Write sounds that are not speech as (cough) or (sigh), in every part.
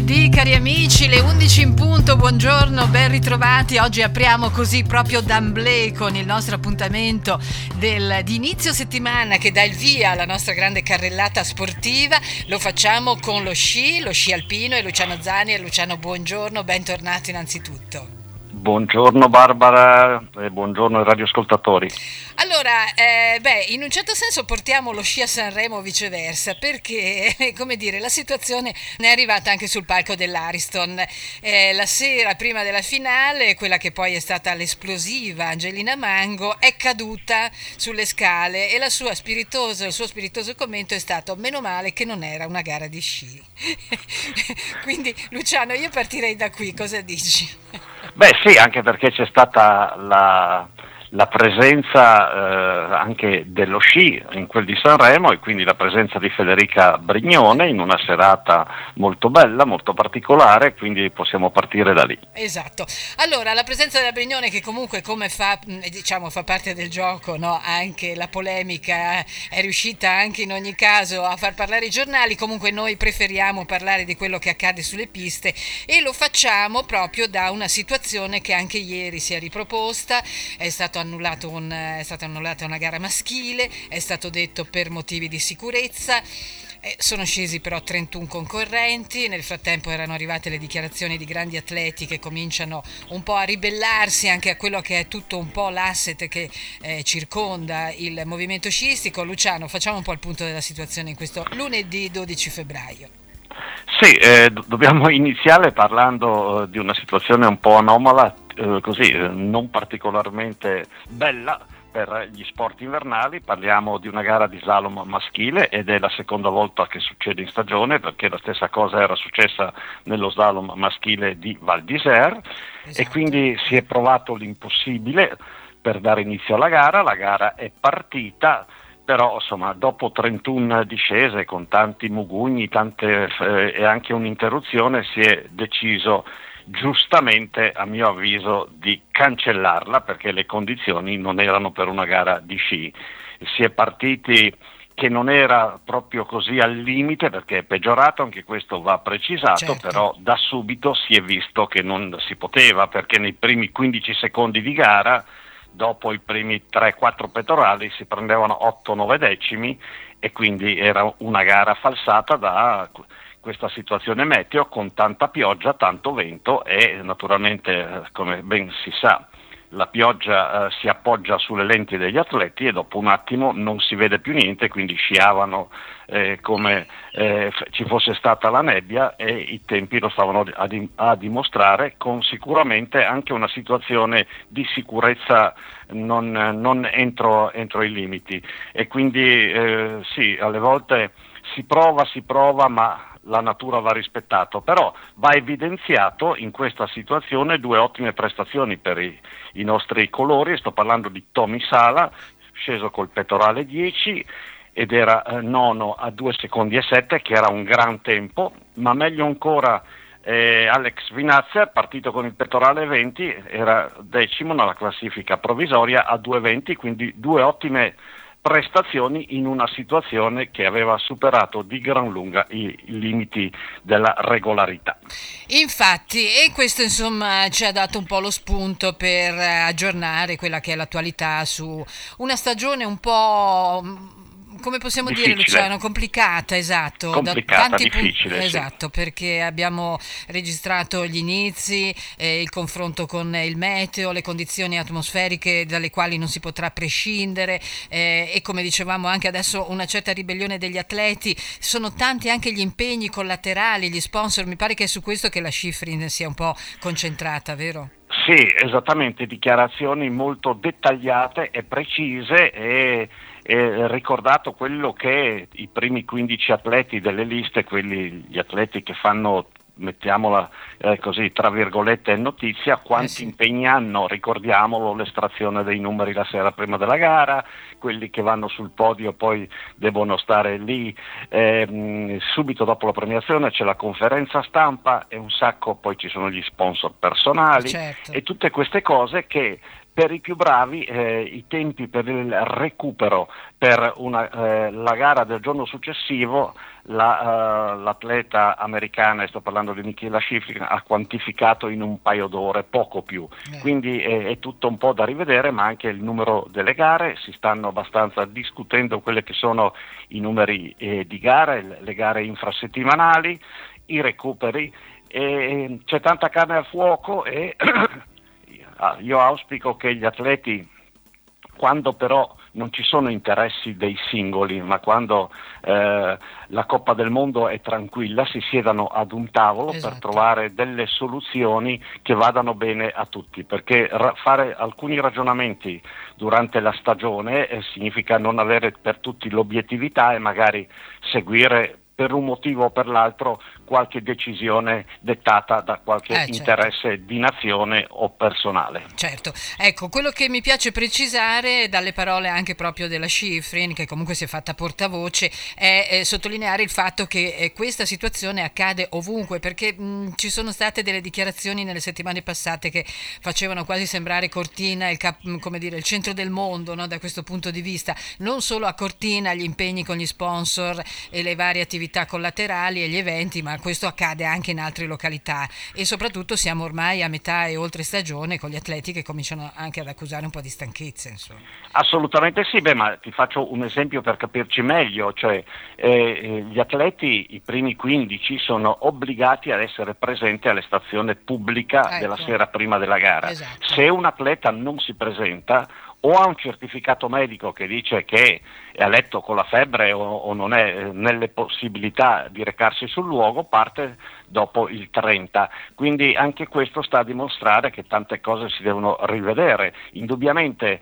lunedì, cari amici, le 11 in punto, buongiorno, ben ritrovati. Oggi apriamo così proprio d'amblè con il nostro appuntamento del, di inizio settimana che dà il via alla nostra grande carrellata sportiva. Lo facciamo con lo sci, lo sci alpino e Luciano Zani. E Luciano, buongiorno, bentornato innanzitutto. Buongiorno Barbara e buongiorno ai radioascoltatori. Allora, eh, beh, in un certo senso portiamo lo sci a Sanremo viceversa, perché, (laughs) come dire, la situazione è arrivata anche sul palco dell'Ariston. Eh, la sera prima della finale, quella che poi è stata l'esplosiva Angelina Mango, è caduta sulle scale e il suo spiritoso commento è stato meno male che non era una gara di sci. (laughs) Quindi, Luciano, io partirei da qui, cosa dici? Beh sì, anche perché c'è stata la la presenza eh, anche dello sci in quel di Sanremo e quindi la presenza di Federica Brignone in una serata molto bella, molto particolare, quindi possiamo partire da lì. Esatto. Allora, la presenza della Brignone che comunque come fa, diciamo, fa parte del gioco, no? anche la polemica eh, è riuscita anche in ogni caso a far parlare i giornali, comunque noi preferiamo parlare di quello che accade sulle piste e lo facciamo proprio da una situazione che anche ieri si è riproposta, è stato un, è stata annullata una gara maschile, è stato detto per motivi di sicurezza. Eh, sono scesi però 31 concorrenti, nel frattempo erano arrivate le dichiarazioni di grandi atleti che cominciano un po' a ribellarsi anche a quello che è tutto un po' l'asset che eh, circonda il movimento sciistico. Luciano, facciamo un po' il punto della situazione in questo lunedì 12 febbraio. Sì, eh, dobbiamo (laughs) iniziare parlando eh, di una situazione un po' anomala eh, così, eh, non particolarmente bella per gli sport invernali, parliamo di una gara di slalom maschile ed è la seconda volta che succede in stagione perché la stessa cosa era successa nello slalom maschile di Val d'Isère. Esatto. e quindi si è provato l'impossibile per dare inizio alla gara, la gara è partita però insomma, dopo 31 discese con tanti mugugni tante, eh, e anche un'interruzione si è deciso giustamente a mio avviso di cancellarla perché le condizioni non erano per una gara di sci. Si è partiti che non era proprio così al limite perché è peggiorato, anche questo va precisato, certo. però da subito si è visto che non si poteva perché nei primi 15 secondi di gara, dopo i primi 3-4 pettorali, si prendevano 8-9 decimi e quindi era una gara falsata da questa situazione meteo con tanta pioggia, tanto vento e naturalmente, come ben si sa, la pioggia eh, si appoggia sulle lenti degli atleti e dopo un attimo non si vede più niente, quindi sciavano eh, come eh, ci fosse stata la nebbia e i tempi lo stavano a, di- a, dimostrare con sicuramente anche una situazione di sicurezza non, non entro, entro, i limiti. E quindi eh, sì, alle volte si prova, si prova, ma la natura va rispettato, però va evidenziato in questa situazione due ottime prestazioni per i, i nostri colori, sto parlando di Tommy Sala, sceso col pettorale 10 ed era eh, nono a 2 secondi e 7 che era un gran tempo, ma meglio ancora eh, Alex Vinazza, partito con il pettorale 20, era decimo nella classifica provvisoria a 2,20, quindi due ottime prestazioni in una situazione che aveva superato di gran lunga i limiti della regolarità. Infatti, e questo insomma ci ha dato un po' lo spunto per aggiornare quella che è l'attualità su una stagione un po' come possiamo difficile. dire Luciano, complicata, esatto. Complicata, da difficile. Pu- esatto, perché abbiamo registrato gli inizi, eh, il confronto con il meteo, le condizioni atmosferiche dalle quali non si potrà prescindere eh, e come dicevamo anche adesso una certa ribellione degli atleti. Sono tanti anche gli impegni collaterali, gli sponsor, mi pare che è su questo che la Schifrin sia un po' concentrata, vero? Sì, esattamente, dichiarazioni molto dettagliate e precise e eh, ricordato quello che i primi 15 atleti delle liste, quelli, gli atleti che fanno mettiamola eh, così tra virgolette notizia, quanti eh sì. impegni hanno, ricordiamolo, l'estrazione dei numeri la sera prima della gara, quelli che vanno sul podio poi devono stare lì ehm, subito dopo la premiazione c'è la conferenza stampa e un sacco, poi ci sono gli sponsor personali certo. e tutte queste cose che Per i più bravi eh, i tempi per il recupero per una, eh, la gara del giorno successivo la, uh, l'atleta americana, e sto parlando di Michela Schifrin, ha quantificato in un paio d'ore, poco più. Eh. Quindi è, è, tutto un po' da rivedere, ma anche il numero delle gare, si stanno abbastanza discutendo quelli che sono i numeri eh, di gare, le gare infrasettimanali, i recuperi, c'è tanta carne al fuoco e (clears throat) io auspico che gli atleti, quando però non ci sono interessi dei singoli, ma quando eh, la Coppa del Mondo è tranquilla si siedano ad un tavolo esatto. per trovare delle soluzioni che vadano bene a tutti, perché ra- fare alcuni ragionamenti durante la stagione eh, significa non avere per tutti l'obiettività e magari seguire per un motivo o per l'altro qualche decisione dettata da qualche eh, certo. interesse di nazione o personale. Certo, ecco, quello che mi piace precisare dalle parole anche proprio della Schifrin, che comunque si è fatta portavoce, è eh, sottolineare il fatto che eh, questa situazione accade ovunque, perché mh, ci sono state delle dichiarazioni nelle settimane passate che facevano quasi sembrare Cortina il, cap- dire, il centro del mondo no, da questo punto di vista, non solo a Cortina gli impegni con gli sponsor e le varie attività collaterali e gli eventi, ma questo accade anche in altre località e soprattutto siamo ormai a metà e oltre stagione con gli atleti che cominciano anche ad accusare un po' di stanchezza. Insomma. Assolutamente sì, beh, ma ti faccio un esempio per capirci meglio, cioè eh, eh gli atleti, i primi 15, sono obbligati ad essere presenti alle stazioni pubblica ecco. della sera prima della gara. Esatto. Se un atleta non si presenta o ha un certificato medico che dice che è a letto con la febbre o, o, non è eh, nelle possibilità di recarsi sul luogo, parte dopo il 30. Quindi anche questo sta a dimostrare che tante cose si devono rivedere. Indubbiamente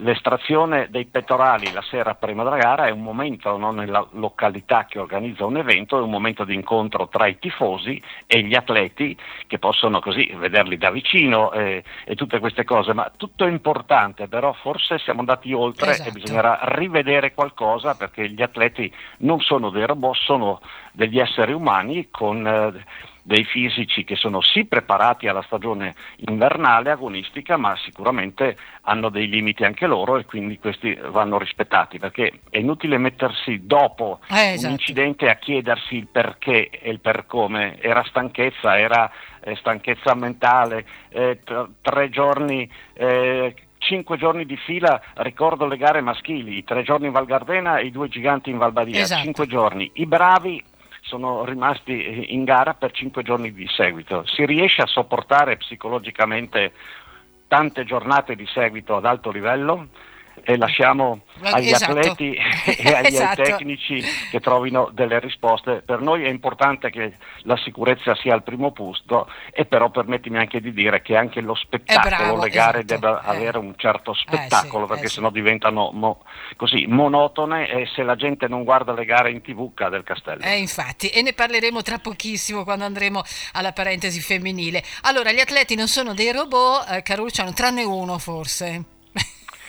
L'estrazione dei pettorali la sera prima della gara è un momento no, nella località che organizza un evento, è un momento di incontro tra i tifosi e gli atleti che possono così vederli da vicino eh, e tutte queste cose, ma tutto è importante, però forse siamo andati oltre esatto. e bisognerà rivedere qualcosa perché gli atleti non sono dei robot, sono degli esseri umani con... Eh, dei fisici che sono sì preparati alla stagione invernale agonistica, ma sicuramente hanno dei limiti anche loro e quindi questi vanno rispettati, perché è inutile mettersi dopo eh, esatto. un incidente a chiedersi il perché e il per come, era stanchezza, era eh, stanchezza mentale, eh, t- tre giorni eh, cinque giorni di fila ricordo le gare maschili, tre giorni in Val Gardena e i due giganti in Val Badia, esatto. cinque giorni. I bravi sono rimasti in gara per cinque giorni di seguito. Si riesce a sopportare psicologicamente tante giornate di seguito ad alto livello? E lasciamo agli esatto. atleti (laughs) e agli esatto. tecnici che trovino delle risposte. Per noi è importante che la sicurezza sia al primo posto e però permettimi anche di dire che anche lo spettacolo, bravo, le gare esatto. debba eh. avere un certo spettacolo eh sì, perché eh sennò sì. diventano mo- così monotone e se la gente non guarda le gare in tv cade il castello. Eh, infatti, e ne parleremo tra pochissimo quando andremo alla parentesi femminile. Allora, gli atleti non sono dei robot, eh, Carucciano, tranne uno forse.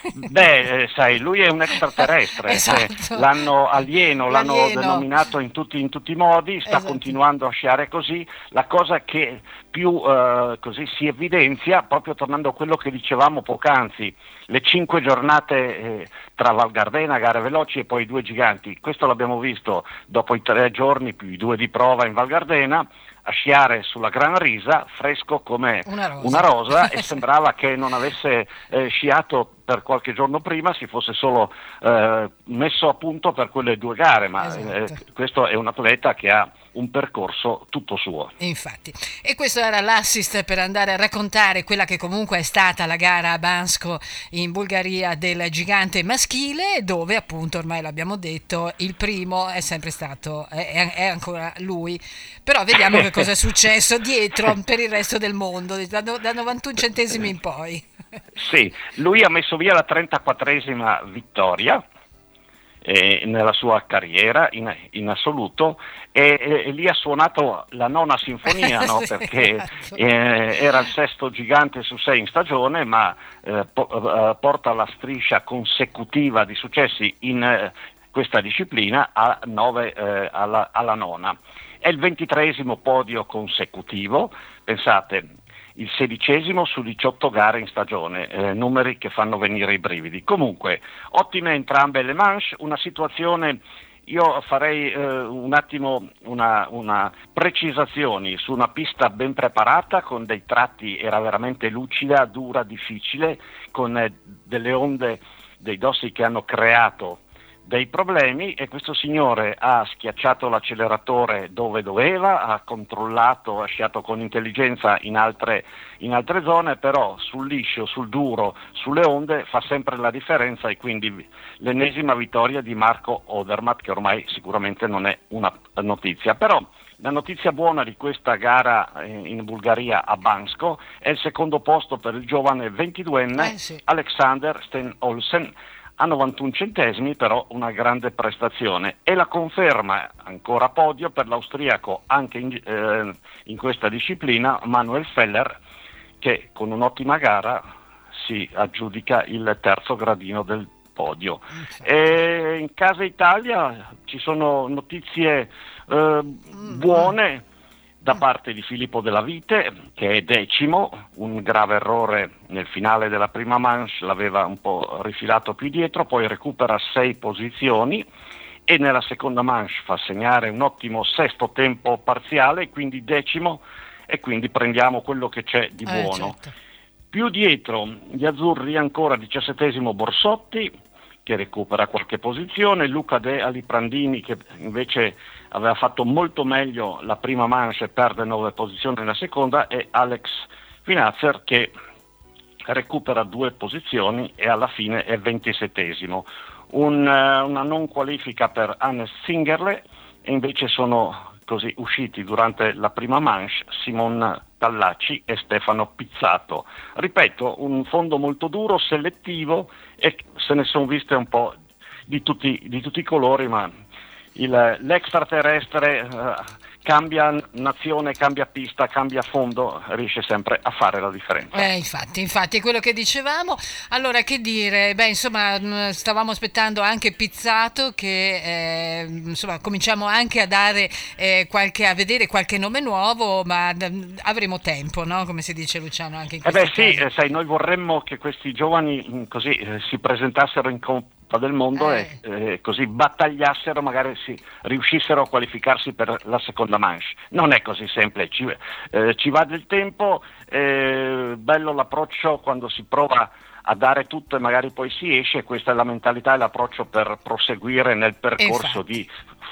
(laughs) Beh, eh, sai, lui è un extraterrestre, (laughs) esatto. eh, l'hanno alieno, l'hanno L'alieno. denominato in tutti, in tutti, i modi, sta esatto. continuando a sciare così. La cosa che più eh, così si evidenzia, proprio tornando a quello che dicevamo poc'anzi, le cinque giornate eh, tra Val Gardena, gare veloci e poi i due giganti. Questo l'abbiamo visto dopo i tre giorni più i due di prova in Val Gardena a sciare sulla Gran Risa, fresco come una rosa, una rosa e (laughs) sembrava che non avesse eh, sciato per qualche giorno prima, si fosse solo eh, messo a punto per quelle due gare, ma esatto. eh, questo è un atleta che ha un percorso tutto suo. Infatti, e questo era l'assist per andare a raccontare quella che comunque è stata la gara a Bansko in Bulgaria del gigante maschile, dove appunto ormai l'abbiamo detto, il primo è sempre stato, è, è ancora lui, però vediamo che cosa è (laughs) successo dietro per il resto del mondo, da, da 91 centesimi in poi. Sì, lui ha messo via la 34esima vittoria eh, nella sua carriera in, in assoluto e, e, lì ha suonato la nona sinfonia (laughs) no? perché esatto. eh, era il sesto gigante su sei in stagione ma eh, po- eh, porta la striscia consecutiva di successi in eh, questa disciplina a nove, eh, alla, alla nona. È il ventitreesimo podio consecutivo, pensate, il sedicesimo su 18 gare in stagione, eh, numeri che fanno venire i brividi. Comunque, ottime entrambe le manche, una situazione io farei eh, un attimo una, una precisazione su una pista ben preparata con dei tratti, era veramente lucida, dura, difficile, con eh, delle onde, dei dossi che hanno creato dei problemi e questo signore ha schiacciato l'acceleratore dove doveva, ha controllato, ha sciato con intelligenza in altre, in altre, zone, però sul liscio, sul duro, sulle onde fa sempre la differenza e quindi l'ennesima vittoria di Marco Odermatt che ormai sicuramente non è una notizia. Però la notizia buona di questa gara in Bulgaria a Bansko è il secondo posto per il giovane 22enne eh sì. Alexander Sten Olsen a 91 centesimi però una grande prestazione e la conferma ancora podio per l'austriaco anche in, eh, in questa disciplina Manuel Feller che con un'ottima gara si aggiudica il terzo gradino del podio. E in casa Italia ci sono notizie eh, buone da parte di Filippo della Vite, che è decimo, un grave errore nel finale della prima manche, l'aveva un po' rifilato più dietro, poi recupera sei posizioni e nella seconda manche fa segnare un ottimo sesto tempo parziale, quindi decimo e quindi prendiamo quello che c'è di eh, buono. Certo. Più dietro gli azzurri ancora diciassettesimo Borsotti, che recupera qualche posizione, Luca De Aliprandini che invece aveva fatto molto meglio la prima manche e perde nove posizioni nella seconda e Alex Finazzer che recupera due posizioni e alla fine è ventisettesimo. Un, uh, una non qualifica per Hannes Zingerle e invece sono così usciti durante la prima manche Simon Tallacci e Stefano Pizzato. Ripeto, un fondo molto duro, selettivo e se ne sono viste un po' di tutti, di tutti i colori, ma il, l'extraterrestre eh, cambia nazione, cambia pista, cambia fondo, riesce sempre a fare la differenza. Eh, infatti, infatti, è quello che dicevamo. Allora, che dire? Beh, insomma, mm, stavamo aspettando anche Pizzato che, eh, insomma, cominciamo anche a dare eh, qualche, a vedere qualche nome nuovo, ma d- avremo tempo, no? Come si dice Luciano anche in questo Eh beh, sì, eh, sai, noi vorremmo che questi giovani mh, mm, così eh, si presentassero in comp- del Mondo eh. e eh, così battagliassero, magari si riuscissero a qualificarsi per la seconda manche. Non è così semplice, ci, eh, ci va del tempo, eh, bello l'approccio quando si prova a dare tutto e magari poi si esce, questa è la mentalità e l'approccio per proseguire nel percorso di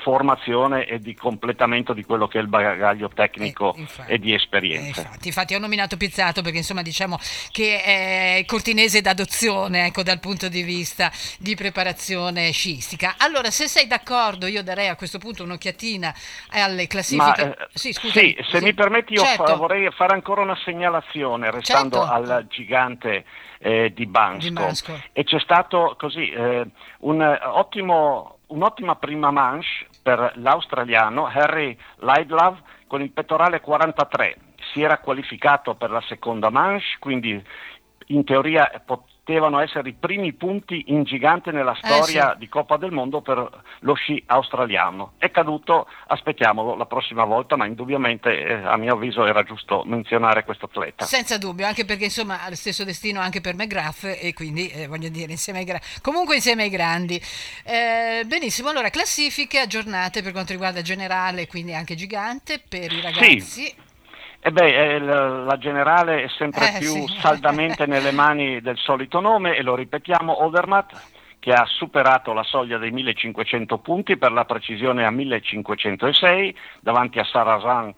formazione e di completamento di quello che è il bagaglio tecnico eh, infatti, e di esperienza. Eh, infatti, infatti, ho nominato Pizzato perché insomma diciamo che è cortinese d'adozione ecco, dal punto di vista di preparazione sciistica. Allora, se sei d'accordo, io darei a questo punto un'occhiatina alle classifiche. Ma, eh, sì, scusa, sì, se sì. mi permetti, io certo. fa, vorrei fare ancora una segnalazione, restando certo. al gigante eh, di, Bansko. di, Bansko. E c'è stato così eh, un ottimo un'ottima prima manche per l'australiano Harry Lidlove con il pettorale 43. Si era qualificato per la seconda manche, quindi in teoria potevano essere i primi punti in gigante nella storia eh sì. di Coppa del Mondo per lo sci australiano. È caduto, aspettiamolo la prossima volta, ma indubbiamente eh, a mio avviso era giusto menzionare questo atleta. Senza dubbio, anche perché insomma ha lo stesso destino anche per McGrath e quindi eh, voglio dire insieme ai gra- comunque insieme ai grandi. Eh, benissimo, allora classifiche aggiornate per quanto riguarda generale, quindi anche gigante per i ragazzi. Sì. Eh beh, eh, la generale è sempre eh, più sì. (laughs) saldamente nelle mani del solito nome e lo ripetiamo, Overmat che ha superato la soglia dei 1500 punti per la precisione a 1506 davanti a Sarazan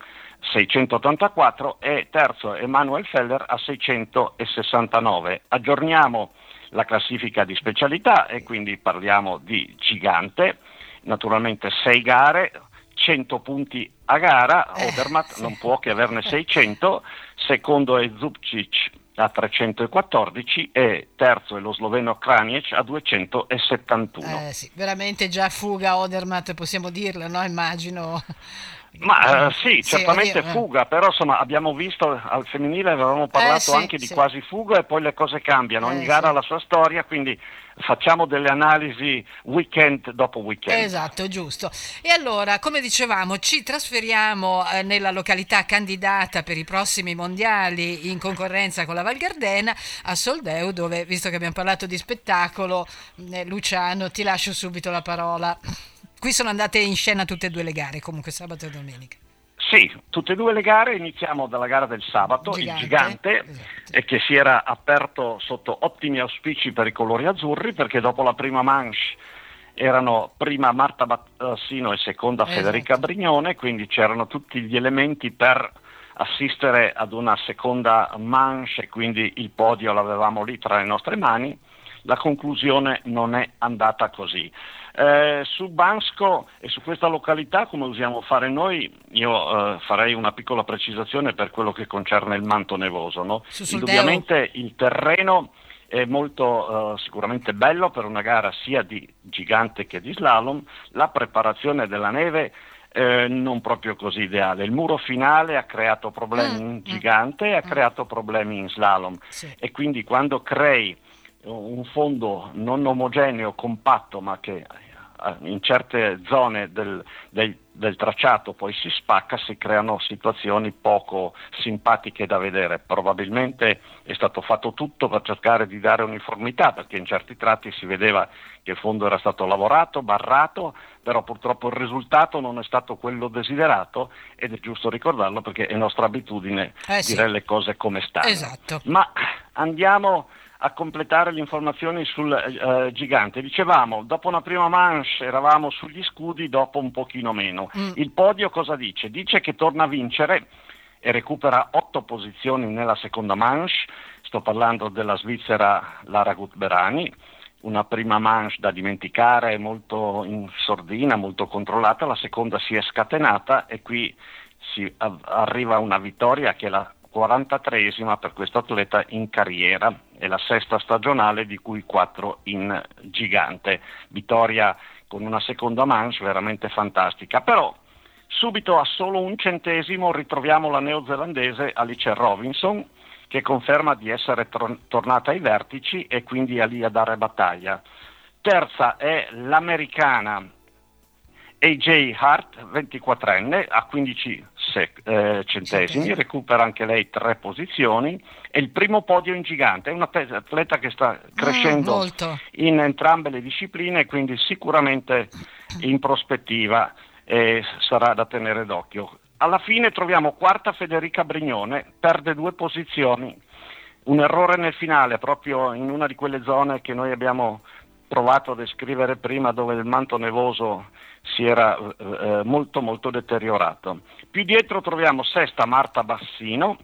684 e terzo Emanuel Feller a 669. Aggiorniamo la classifica di specialità e quindi parliamo di gigante, naturalmente 6 gare, 100 punti a gara, eh, Odermatt sì. non può che averne 600, secondo è Zubcic a 314 e terzo è lo sloveno Kraniec a 271. Eh sì, veramente già fuga Odermatt, possiamo dirlo, no? Immagino. Ma uh, sì, certamente sì, fuga, però insomma abbiamo visto al femminile, avevamo parlato eh, sì, anche di sì. quasi fuga e poi le cose cambiano, ogni eh, gara ha la sua storia, quindi facciamo delle analisi weekend dopo weekend. Esatto, giusto. E allora, come dicevamo, ci trasferiamo eh, nella località candidata per i prossimi mondiali in concorrenza con la Val Gardena a Soldeu, dove, visto che abbiamo parlato di spettacolo, eh, Luciano, ti lascio subito la parola. Qui sono andate in scena tutte e due le gare, comunque sabato e domenica. Sì, tutte e due le gare, iniziamo dalla gara del sabato, gigante, il gigante, esatto. che si era aperto sotto ottimi auspici per i colori azzurri, perché dopo la prima manche erano prima Marta Bassino e seconda esatto. Federica Brignone, quindi c'erano tutti gli elementi per assistere ad una seconda manche e quindi il podio l'avevamo lì tra le nostre mani. La conclusione non è andata così. Eh, su Bansco e su questa località, come usiamo fare noi, io eh, farei una piccola precisazione per quello che concerne il manto nevoso. No? Indubbiamente il terreno è molto eh, sicuramente bello per una gara sia di gigante che di slalom, la preparazione della neve eh, non proprio così ideale. Il muro finale ha creato problemi mm, in mm. gigante e ha creato problemi in slalom sì. e quindi quando crei un fondo non omogeneo, compatto, ma che in certe zone del, del, del, tracciato poi si spacca, si creano situazioni poco simpatiche da vedere. Probabilmente è stato fatto tutto per cercare di dare uniformità, perché in certi tratti si vedeva che il fondo era stato lavorato, barrato, però purtroppo il risultato non è stato quello desiderato ed è giusto ricordarlo perché è nostra abitudine eh sì. dire le cose come stanno. Esatto. Ma andiamo a completare le informazioni sul eh, gigante. Dicevamo, dopo una prima manche eravamo sugli scudi, dopo un pochino meno. Mm. Il podio cosa dice? Dice che torna a vincere e recupera otto posizioni nella seconda manche, sto parlando della svizzera Lara Gutberani, una prima manche da dimenticare, molto in sordina, molto controllata, la seconda si è scatenata e qui si arriva a una vittoria che è la 43esima per questo atleta in carriera, è la sesta stagionale di cui quattro in gigante. Vittoria con una seconda manche veramente fantastica, però subito a solo un centesimo ritroviamo la neozelandese Alice Robinson che conferma di essere tro- tornata ai vertici e quindi è lì a dare battaglia. Terza è l'americana AJ Hart, 24enne, a 15 sec- eh, centesimi, recupera anche lei tre posizioni. È il primo podio in gigante, è un atleta che sta ah, crescendo ah, in entrambe le discipline, quindi sicuramente in prospettiva eh, sarà da tenere d'occhio. Alla fine troviamo quarta Federica Brignone, perde due posizioni, un errore nel finale, proprio in una di quelle zone che noi abbiamo provato a descrivere prima dove il manto nevoso si era eh, eh, molto molto deteriorato. Più dietro troviamo sesta Marta Bassino,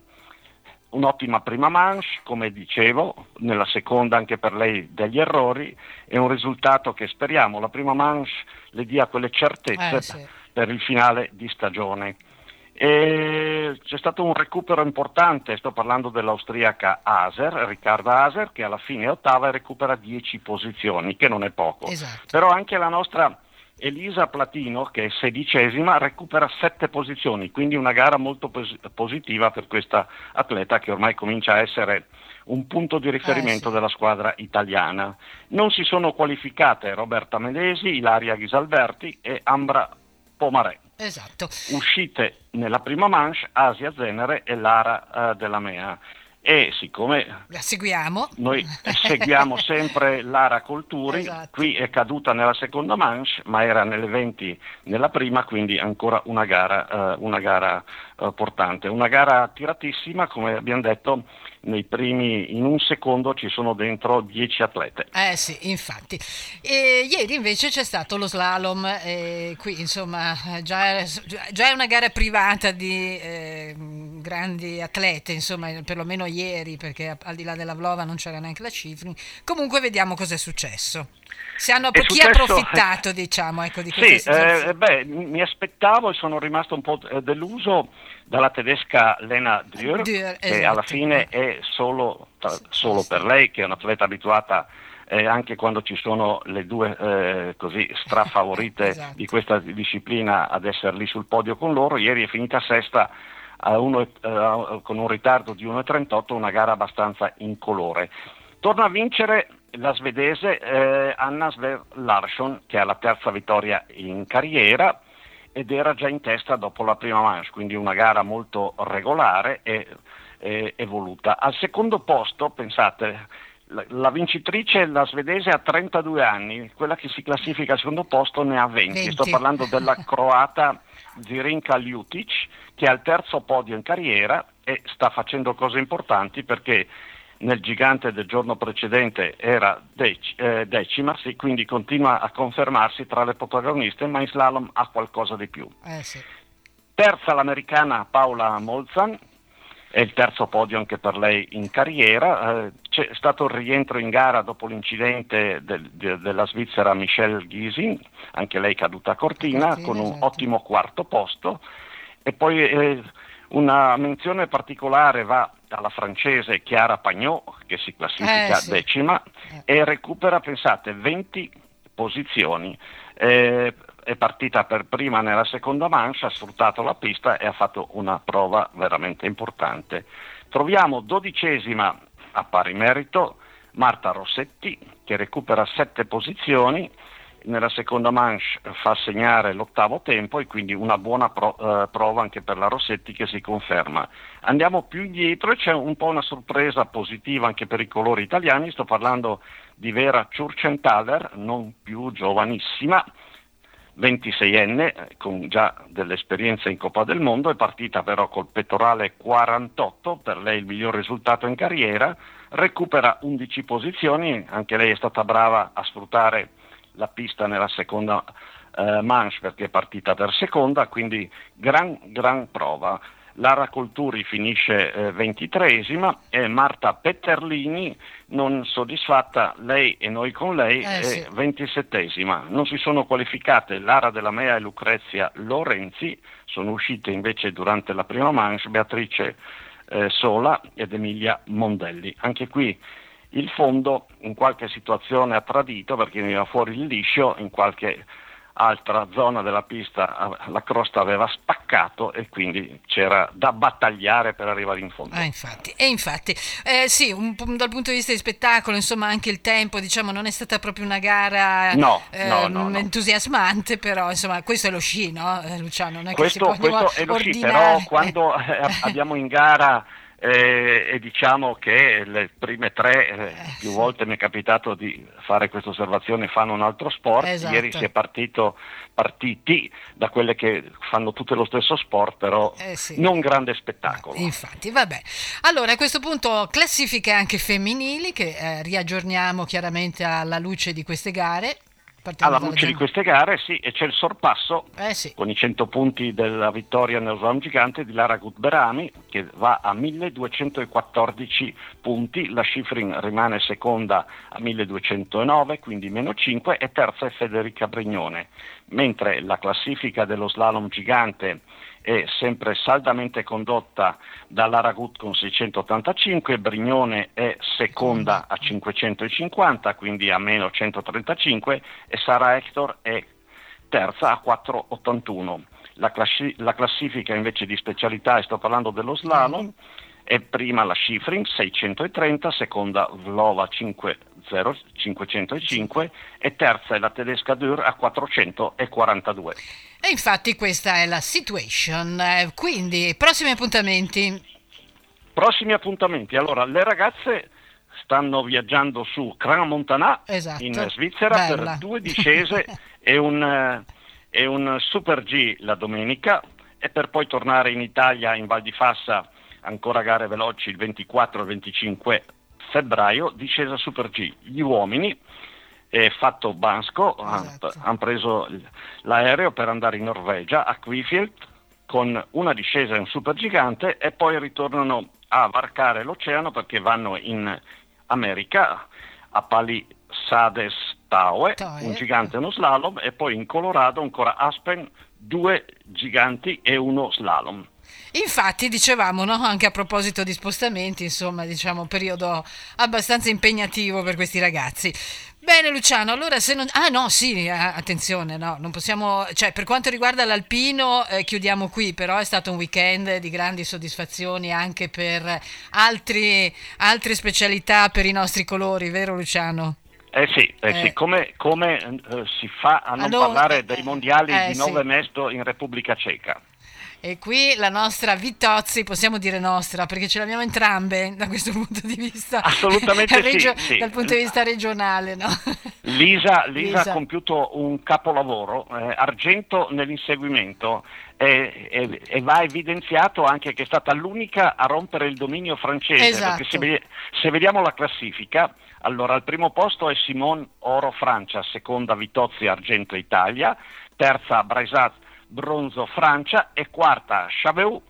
un'ottima prima manche, come dicevo, nella seconda anche per lei degli errori e un risultato che speriamo la prima manche le dia quelle certezze eh, sì. per il finale di stagione. E c'è stato un recupero importante, sto parlando dell'austriaca Aser, Riccarda Aser, che alla fine è ottava e recupera 10 posizioni, che non è poco. Esatto. Però anche la nostra Elisa Platino, che è sedicesima, recupera sette posizioni, quindi una gara molto pos- positiva per questa atleta che ormai comincia a essere un punto di riferimento eh, sì. della squadra italiana. Non si sono qualificate Roberta Medesi, Ilaria Ghisalberti e Ambra Pomarè. Esatto. Uscite nella prima manche Asia Zenere e Lara uh, della Mea e siccome la seguiamo noi seguiamo (laughs) sempre Lara Colturi esatto. qui è caduta nella seconda manche ma era nelle 20 nella prima quindi ancora una gara, uh, una gara uh, portante una gara tiratissima come abbiamo detto primi, in un secondo ci sono dentro 10 atlete. Eh sì, infatti. E ieri invece c'è stato lo slalom, e qui insomma già, già, è una gara privata di eh, grandi atlete, insomma perlomeno ieri perché al di là della Vlova non c'era neanche la Cifri. Comunque vediamo cosa è successo. Se hanno, chi successo... ha approfittato diciamo ecco, di questa sì, eh, beh, mi aspettavo e sono rimasto un po' deluso dalla tedesca Lena Dürr, Dürr che esatto. alla fine è solo, solo per lei, che è un'atleta abituata eh, anche quando ci sono le due eh, così (laughs) strafavorite esatto. di questa disciplina ad essere lì sul podio con loro. Ieri è finita sesta uno, eh, con un ritardo di 1,38, una gara abbastanza incolore. Torna a vincere la svedese eh, Anna Sver Larsson che ha la terza vittoria in carriera ed era già in testa dopo la prima manche, quindi una gara molto regolare e, e evoluta. Al secondo posto, pensate, la, la, vincitrice, la svedese, ha 32 anni, quella che si classifica al secondo posto ne ha 20. 20. Sto parlando della (laughs) croata Zirinka Ljutic, che ha il terzo podio in carriera e sta facendo cose importanti perché nel gigante del giorno precedente era dec- eh, decima, sì, quindi continua a confermarsi tra le protagoniste, ma in slalom ha qualcosa di più. Eh, sì. Terza l'americana Paola Molzan, è il terzo podio anche per lei in carriera. Eh, c'è stato il rientro in gara dopo l'incidente del, de, della svizzera Michelle Gysin, anche lei caduta a Cortina, Cortina con un esatto. ottimo quarto posto. E poi eh, una menzione particolare va alla francese Chiara Pagnot, che si classifica eh, sì. decima eh. e recupera, pensate, 20 posizioni. Eh, è partita per prima nella seconda manche, ha sfruttato la pista e ha fatto una prova veramente importante. Troviamo dodicesima a pari merito Marta Rossetti che recupera sette posizioni nella seconda manche fa segnare l'ottavo tempo e quindi una buona pro, eh, prova anche per la Rossetti che si conferma. Andiamo più indietro e c'è un po' una sorpresa positiva anche per i colori italiani, sto parlando di Vera Churchenthaler, non più giovanissima, 26enne, con già dell'esperienza in Coppa del Mondo, è partita però col pettorale 48, per lei il miglior risultato in carriera, recupera 11 posizioni, anche lei è stata brava a sfruttare la pista nella seconda eh, manche perché è partita per seconda, quindi gran, gran prova. Lara Colturi finisce eh, ventitreesima e Marta Petterlini, non soddisfatta lei e noi con lei, eh, sì. ventisettesima. Non si sono qualificate Lara Della Mea e Lucrezia Lorenzi, sono uscite invece durante la prima manche Beatrice eh, Sola ed Emilia Mondelli. Anche qui il fondo in qualche situazione ha tradito perché veniva fuori il liscio, in qualche altra zona della pista la crosta aveva spaccato e quindi c'era da battagliare per arrivare in fondo. Ah, infatti. E infatti, eh, sì, un, dal punto di vista di spettacolo, insomma, anche il tempo, diciamo, non è stata proprio una gara no, eh, no, no, entusiasmante, però, insomma, questo è lo sci, no, eh, Luciano? Non è questo, che si può questo è lo sci, però quando eh, (laughs) abbiamo in gara eh, e diciamo che le prime tre, eh, più volte mi è capitato di fare questa osservazione, fanno un altro sport, esatto. ieri si è partito, partiti da quelle che fanno tutte lo stesso sport, però eh sì. non grande spettacolo. Infatti, vabbè. Allora a questo punto classifiche anche femminili che eh, riaggiorniamo chiaramente alla luce di queste gare. Alla luce di queste gare, sì, e c'è il sorpasso eh sì. con i 100 punti della vittoria nel slalom gigante di Lara Gutberami che va a 1214 punti, la Schifrin rimane seconda a 1209, quindi meno 5, e terza è Federica Brignone, mentre la classifica dello slalom gigante è sempre saldamente condotta da Laragut con 685, Brignone è seconda a 550, quindi a meno 135 e Sara Hector è terza a 481. La, classi- la classifica invece di specialità, e sto parlando dello slalom, è prima la Schifrin 630, seconda Vlova 50, 505 e terza è la tedesca Dürr a 442. E infatti questa è la situation. Eh, quindi, prossimi appuntamenti. Prossimi appuntamenti. Allora, le ragazze stanno viaggiando su Cran Montanà esatto. in Svizzera Bella. per due discese (laughs) e, un, e un Super G la domenica e per poi tornare in Italia in Val di Fassa ancora gare veloci il 24 e 25 febbraio, discesa Super G. Gli uomini è fatto Bansko, esatto. hanno preso l'aereo per andare in Norvegia, a Quifield, con una discesa in super gigante e poi ritornano a varcare l'oceano perché vanno in America, a Palisades Taue, un gigante e uno slalom, e poi in Colorado ancora Aspen, due giganti e uno slalom. Infatti, dicevamo, no? anche a proposito di spostamenti, insomma, diciamo, periodo abbastanza impegnativo per questi ragazzi. Bene Luciano, allora se non... Ah no, sì, attenzione, no, non possiamo... Cioè, per quanto riguarda l'alpino, eh, chiudiamo qui, però è stato un weekend di grandi soddisfazioni anche per altri, altre specialità per i nostri colori, vero Luciano? Eh sì, eh eh. sì. come, come eh, si fa a non allora, parlare dei mondiali eh, di Nove sì. Mesto in Repubblica Ceca? E qui la nostra Vitozzi, possiamo dire nostra, perché ce l'abbiamo entrambe da questo punto di vista. Assolutamente (laughs) regio- sì, sì, Dal punto di vista regionale, no? Lisa, Lisa, Lisa. ha compiuto un capolavoro, eh, argento nell'inseguimento e, e, e, va evidenziato anche che è stata l'unica a rompere il dominio francese, esatto. perché se, se, vediamo la classifica, allora al primo posto è Simone Oro Francia, seconda Vitozzi Argento Italia, terza Braisat bronzo Francia e quarta Chabeu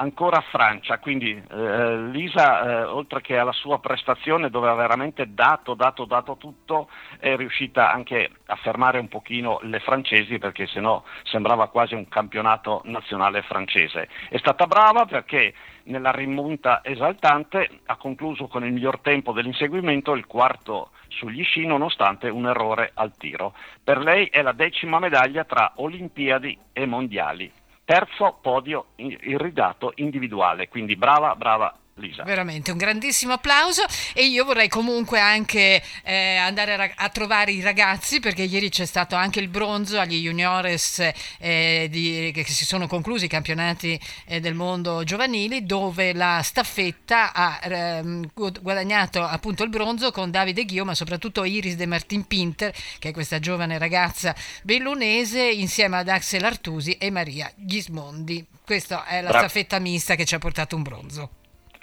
ancora Francia, quindi eh, Lisa eh, oltre che alla sua prestazione dove ha veramente dato, dato, dato tutto, è riuscita anche a fermare un pochino le francesi perché sennò sembrava quasi un campionato nazionale francese. È stata brava perché nella rimonta esaltante ha concluso con il miglior tempo dell'inseguimento, il quarto sugli sci nonostante un errore al tiro. Per lei è la decima medaglia tra Olimpiadi e Mondiali. Terzo podio irrigato individuale, quindi brava, brava Lisa. Veramente un grandissimo applauso e io vorrei comunque anche eh, andare a, a, trovare i ragazzi perché ieri c'è stato anche il bronzo agli juniores eh, di, che si sono conclusi i campionati eh, del mondo giovanili dove la staffetta ha ehm, guadagnato appunto il bronzo con Davide Ghio ma soprattutto Iris De Martin Pinter che è questa giovane ragazza bellunese insieme ad Axel Artusi e Maria Ghismondi. Questa è la Bra- staffetta mista che ci ha portato un bronzo.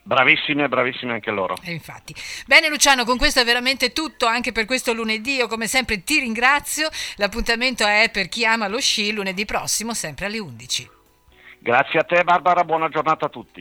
Bravissime, bravissime anche loro. E infatti. Bene Luciano, con questo è veramente tutto anche per questo lunedì. Io come sempre ti ringrazio. L'appuntamento è per chi ama lo sci lunedì prossimo, sempre alle 11. Grazie a te Barbara, buona giornata a tutti.